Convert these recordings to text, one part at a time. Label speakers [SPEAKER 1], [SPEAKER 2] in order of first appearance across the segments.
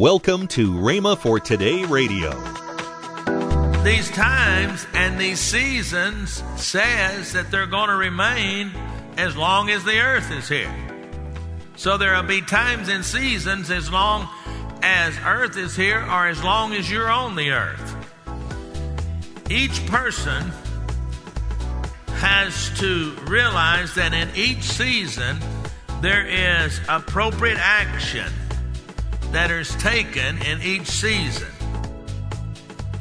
[SPEAKER 1] Welcome to Rhema for Today Radio.
[SPEAKER 2] These times and these seasons says that they're going to remain as long as the earth is here. So there will be times and seasons as long as earth is here or as long as you're on the earth. Each person has to realize that in each season there is appropriate action that is taken in each season.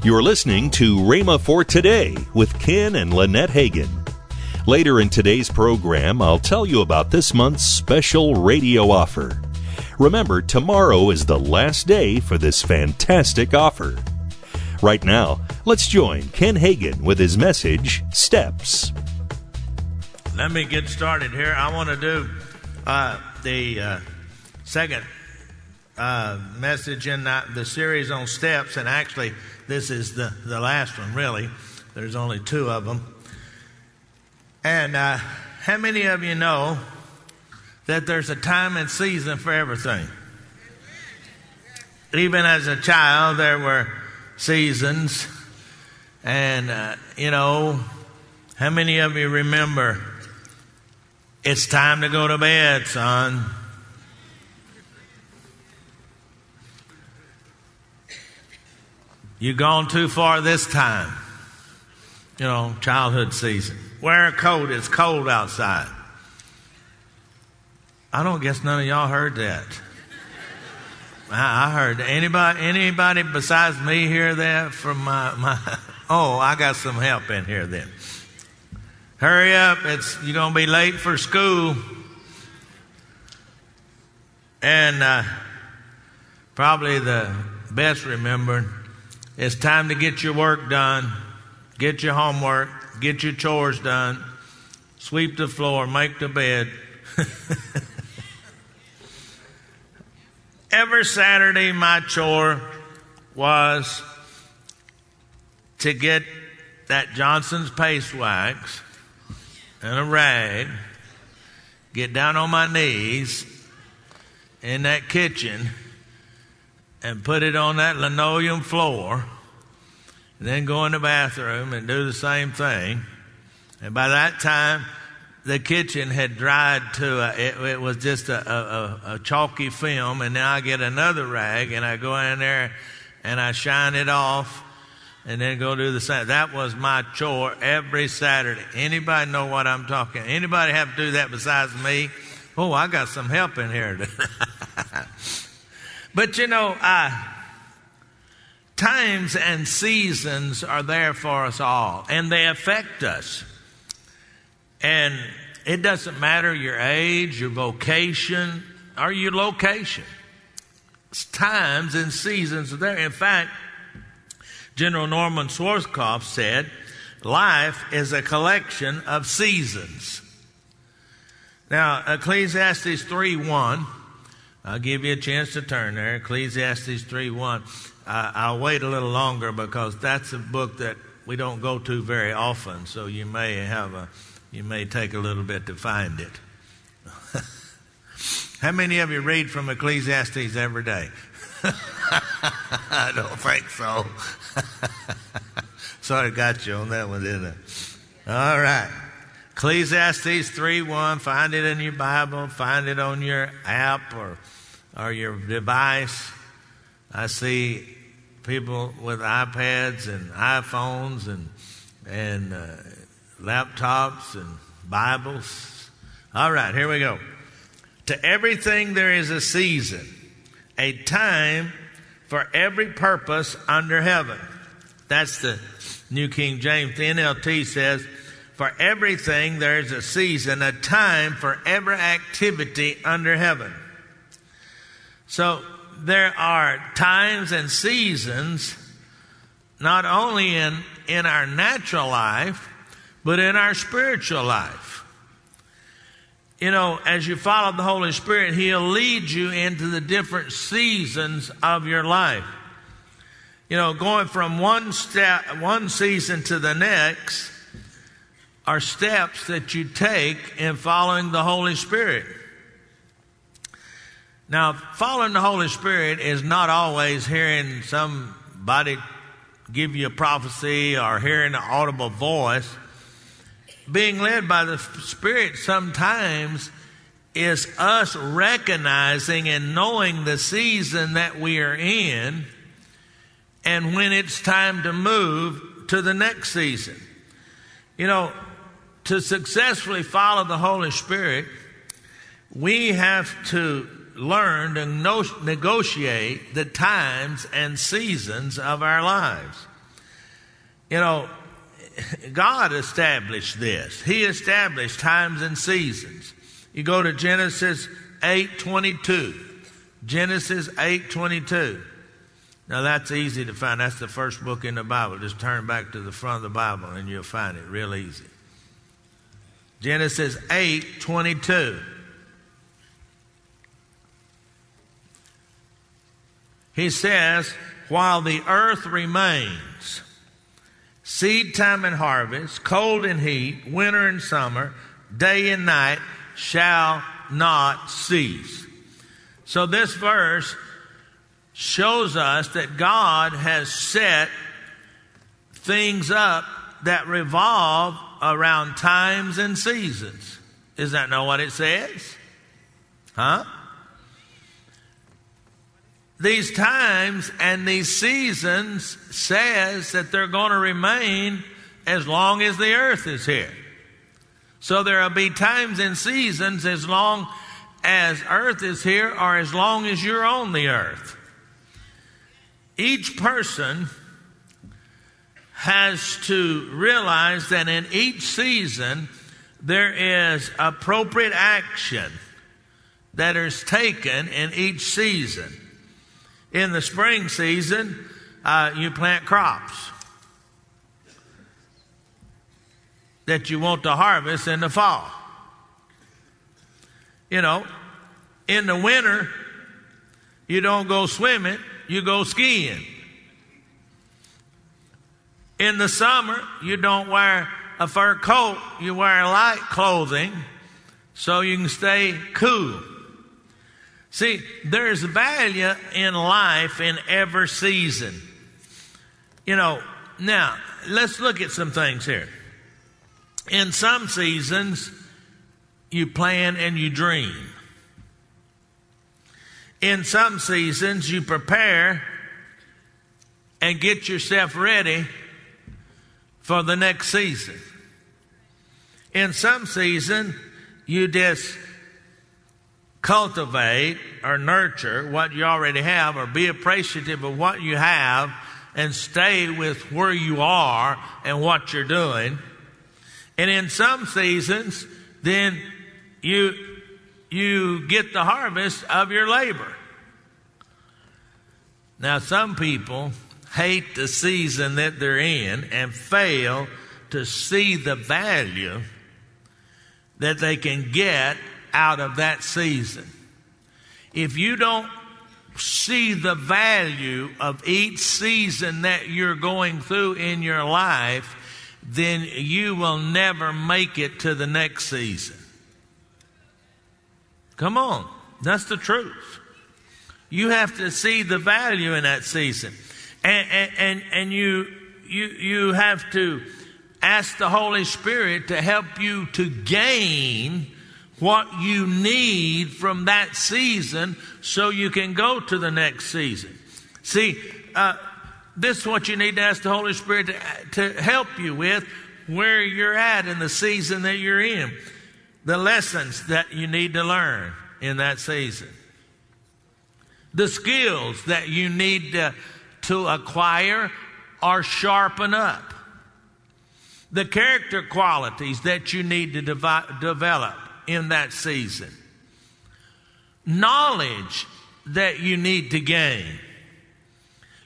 [SPEAKER 1] You're listening to Rhema for Today with Ken and Lynette Hagin. Later in today's program, I'll tell you about this month's special radio offer. Remember, tomorrow is the last day for this fantastic offer. Right now, let's join Ken Hagin with his message, Steps.
[SPEAKER 2] Let me get started here. I want to do uh, the uh, second uh, message in the series on steps, and actually, this is the, the last one, really. There's only two of them. And uh, how many of you know that there's a time and season for everything? Even as a child, there were seasons. And, uh, you know, how many of you remember it's time to go to bed, son? You've gone too far this time. You know, childhood season. Wear a coat, it's cold outside. I don't guess none of y'all heard that. I heard anybody anybody besides me hear that from my, my oh I got some help in here then. Hurry up, it's you're gonna be late for school. And uh, probably the best remembered it's time to get your work done, get your homework, get your chores done, sweep the floor, make the bed. Every Saturday, my chore was to get that Johnson's paste wax and a rag, get down on my knees in that kitchen and put it on that linoleum floor, and then go in the bathroom and do the same thing. And by that time, the kitchen had dried to a, it, it was just a, a, a, chalky film, and now I get another rag and I go in there and I shine it off, and then go do the same. That was my chore every Saturday. Anybody know what I'm talking? Anybody have to do that besides me? Oh, I got some help in here. But you know, times and seasons are there for us all, and they affect us. And it doesn't matter your age, your vocation, or your location. It's times and seasons are there. In fact, General Norman Schwarzkopf said, Life is a collection of seasons. Now, Ecclesiastes 3 1 I'll give you a chance to turn there. Ecclesiastes 3 1. Uh, I'll wait a little longer because that's a book that we don't go to very often, so you may have a, you may take a little bit to find it. How many of you read from Ecclesiastes every day? I don't think so. Sorry, got you on that one, didn't I? All right. Ecclesiastes 3 1, find it in your Bible, find it on your app or, or your device. I see people with iPads and iPhones and, and uh, laptops and Bibles. All right, here we go. To everything there is a season, a time for every purpose under heaven. That's the New King James. The NLT says, for everything, there's a season, a time for every activity under heaven. So there are times and seasons, not only in, in our natural life, but in our spiritual life. You know, as you follow the Holy Spirit, He'll lead you into the different seasons of your life. You know, going from one step, one season to the next, are steps that you take in following the Holy Spirit. Now, following the Holy Spirit is not always hearing somebody give you a prophecy or hearing an audible voice. Being led by the Spirit sometimes is us recognizing and knowing the season that we are in and when it's time to move to the next season. You know, to successfully follow the Holy Spirit, we have to learn to no- negotiate the times and seasons of our lives. You know, God established this. He established times and seasons. You go to Genesis 8:22. Genesis 8:22. Now that's easy to find. That's the first book in the Bible. Just turn back to the front of the Bible and you'll find it real easy. Genesis 8:22. He says, while the earth remains, seed time and harvest, cold and heat, winter and summer, day and night shall not cease. So this verse shows us that God has set things up that revolve around times and seasons. Is that not what it says? Huh? these times and these seasons says that they're going to remain as long as the earth is here. So there will be times and seasons as long as earth is here or as long as you're on the earth. Each person has to realize that in each season there is appropriate action that is taken in each season. In the spring season, uh, you plant crops that you want to harvest in the fall. You know, in the winter, you don't go swimming, you go skiing. In the summer, you don't wear a fur coat, you wear light clothing so you can stay cool. See, there's value in life in every season. You know, now, let's look at some things here. In some seasons, you plan and you dream. In some seasons, you prepare and get yourself ready for the next season. In some season, you just cultivate or nurture what you already have or be appreciative of what you have and stay with where you are and what you're doing. And in some seasons, then you, you get the harvest of your labor. Now, some people hate the season that they're in and fail to see the value that they can get out of that season. If you don't see the value of each season that you're going through in your life, then you will never make it to the next season. Come on, that's the truth. You have to see the value in that season. And, and, and, you, you, you have to ask the Holy Spirit to help you to gain what you need from that season so you can go to the next season. See, uh, this is what you need to ask the Holy Spirit to, to help you with where you're at in the season that you're in. The lessons that you need to learn in that season. The skills that you need to, to acquire or sharpen up. The character qualities that you need to develop in that season. Knowledge that you need to gain.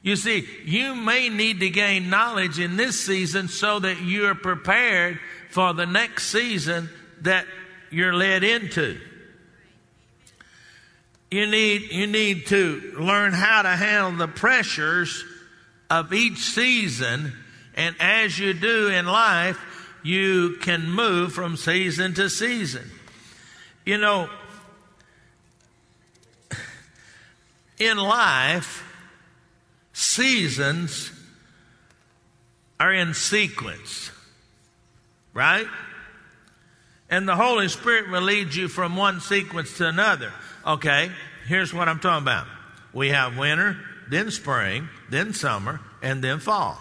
[SPEAKER 2] You see, you may need to gain knowledge in this season so that you're prepared for the next season that you're led into. You need, you need to learn how to handle the pressures of each season. And as you do in life, you can move from season to season. You know, in life, seasons are in sequence, right? And the Holy Spirit will lead you from one sequence to another. Okay, here's what I'm talking about. We have winter, then spring, then summer, and then fall.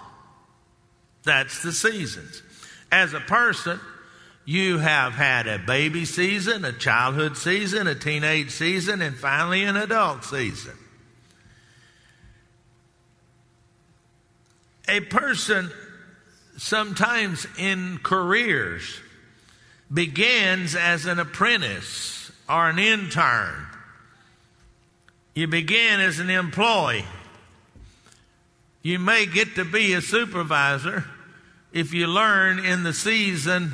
[SPEAKER 2] That's the seasons. As a person, you have had a baby season, a childhood season, a teenage season, and finally an adult season. A person sometimes in careers begins as an apprentice or an intern. You begin as an employee. You may get to be a supervisor if you learn in the season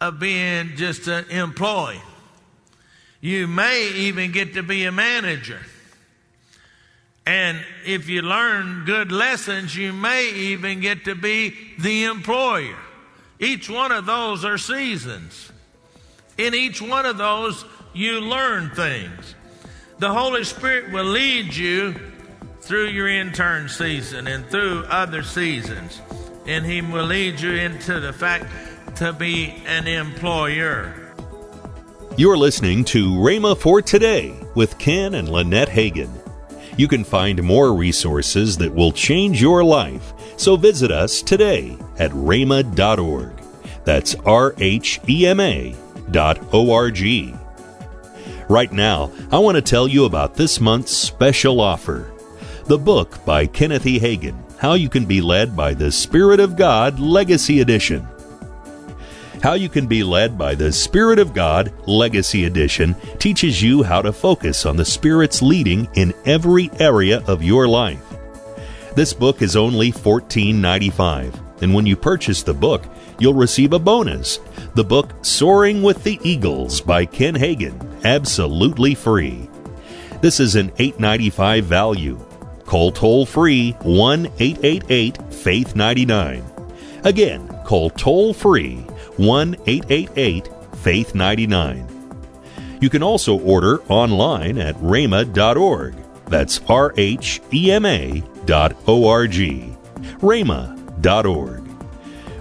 [SPEAKER 2] of being just an employee. You may even get to be a manager. And if you learn good lessons, you may even get to be the employer. Each one of those are seasons. In each one of those, you learn things. The Holy Spirit will lead you through your intern season and through other seasons. And He will lead you into the fact to be an employer.
[SPEAKER 1] You're listening to Rhema for Today with Ken and Lynette Hagin. You can find more resources that will change your life, so visit us today at rhema.org. That's R H E M A dot O R G. Right now, I want to tell you about this month's special offer the book by Kenneth E. Hagin, How You Can Be Led by the Spirit of God Legacy Edition. How You Can Be Led by the Spirit of God Legacy Edition teaches you how to focus on the Spirit's leading in every area of your life. This book is only $14.95, and when you purchase the book, you'll receive a bonus the book Soaring with the Eagles by Ken Hagin, absolutely free. This is an $8.95 value. Call toll free 1 888 Faith 99. Again, call toll free 1 888 Faith 99. You can also order online at rhema.org. That's R H E M A dot O R G. rhema.org.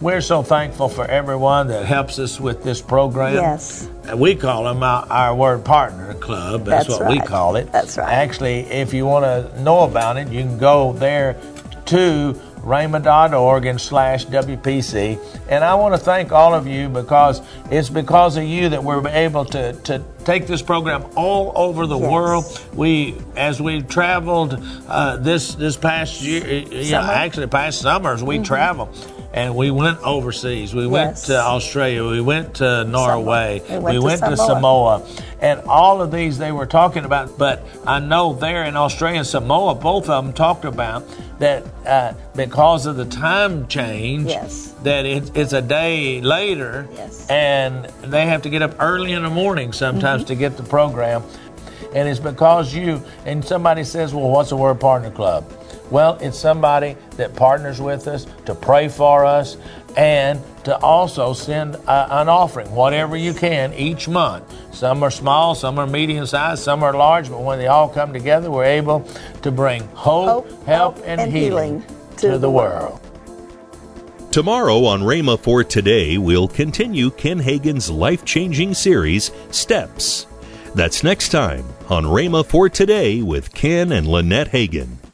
[SPEAKER 2] We're so thankful for everyone that helps us with this program.
[SPEAKER 3] Yes.
[SPEAKER 2] We call them our, our Word Partner Club. That's,
[SPEAKER 3] That's
[SPEAKER 2] what we call it.
[SPEAKER 3] That's right.
[SPEAKER 2] Actually, if you want to know about it, you can go there to rhema.org and slash WPC. And I want to thank all of you because it's because of you that we're able to, to take this program all over the
[SPEAKER 3] Yes.
[SPEAKER 2] world. We, as we traveled uh, this this past year, uh, yeah.
[SPEAKER 3] Mm-hmm.
[SPEAKER 2] actually past summers, we traveled. And we went overseas. We went to Australia. We went to Norway.
[SPEAKER 3] We went
[SPEAKER 2] we
[SPEAKER 3] to
[SPEAKER 2] went to
[SPEAKER 3] Samoa.
[SPEAKER 2] Samoa. And all of these they were talking about. But I know there in Australia and Samoa, both of them talked about that uh, because of the time change,
[SPEAKER 3] Yes.
[SPEAKER 2] that it, it's a day later,
[SPEAKER 3] Yes.
[SPEAKER 2] and they have to get up early in the morning sometimes to get the program. And it's because you, and somebody says, well, what's a Word Partner Club? Well, it's somebody that partners with us to pray for us and to also send a, an offering, whatever you can, each month. Some are small, some are medium sized, some are large, but when they all come together, we're able to bring hope,
[SPEAKER 3] Hope,
[SPEAKER 2] help,
[SPEAKER 3] help,
[SPEAKER 2] and,
[SPEAKER 3] and
[SPEAKER 2] healing,
[SPEAKER 3] healing
[SPEAKER 2] to,
[SPEAKER 3] to
[SPEAKER 2] the
[SPEAKER 3] the
[SPEAKER 2] world.
[SPEAKER 1] Tomorrow on Rhema for Today, we'll continue Ken Hagin's life changing series, Steps. That's next time on Rhema for Today with Ken and Lynette Hagin.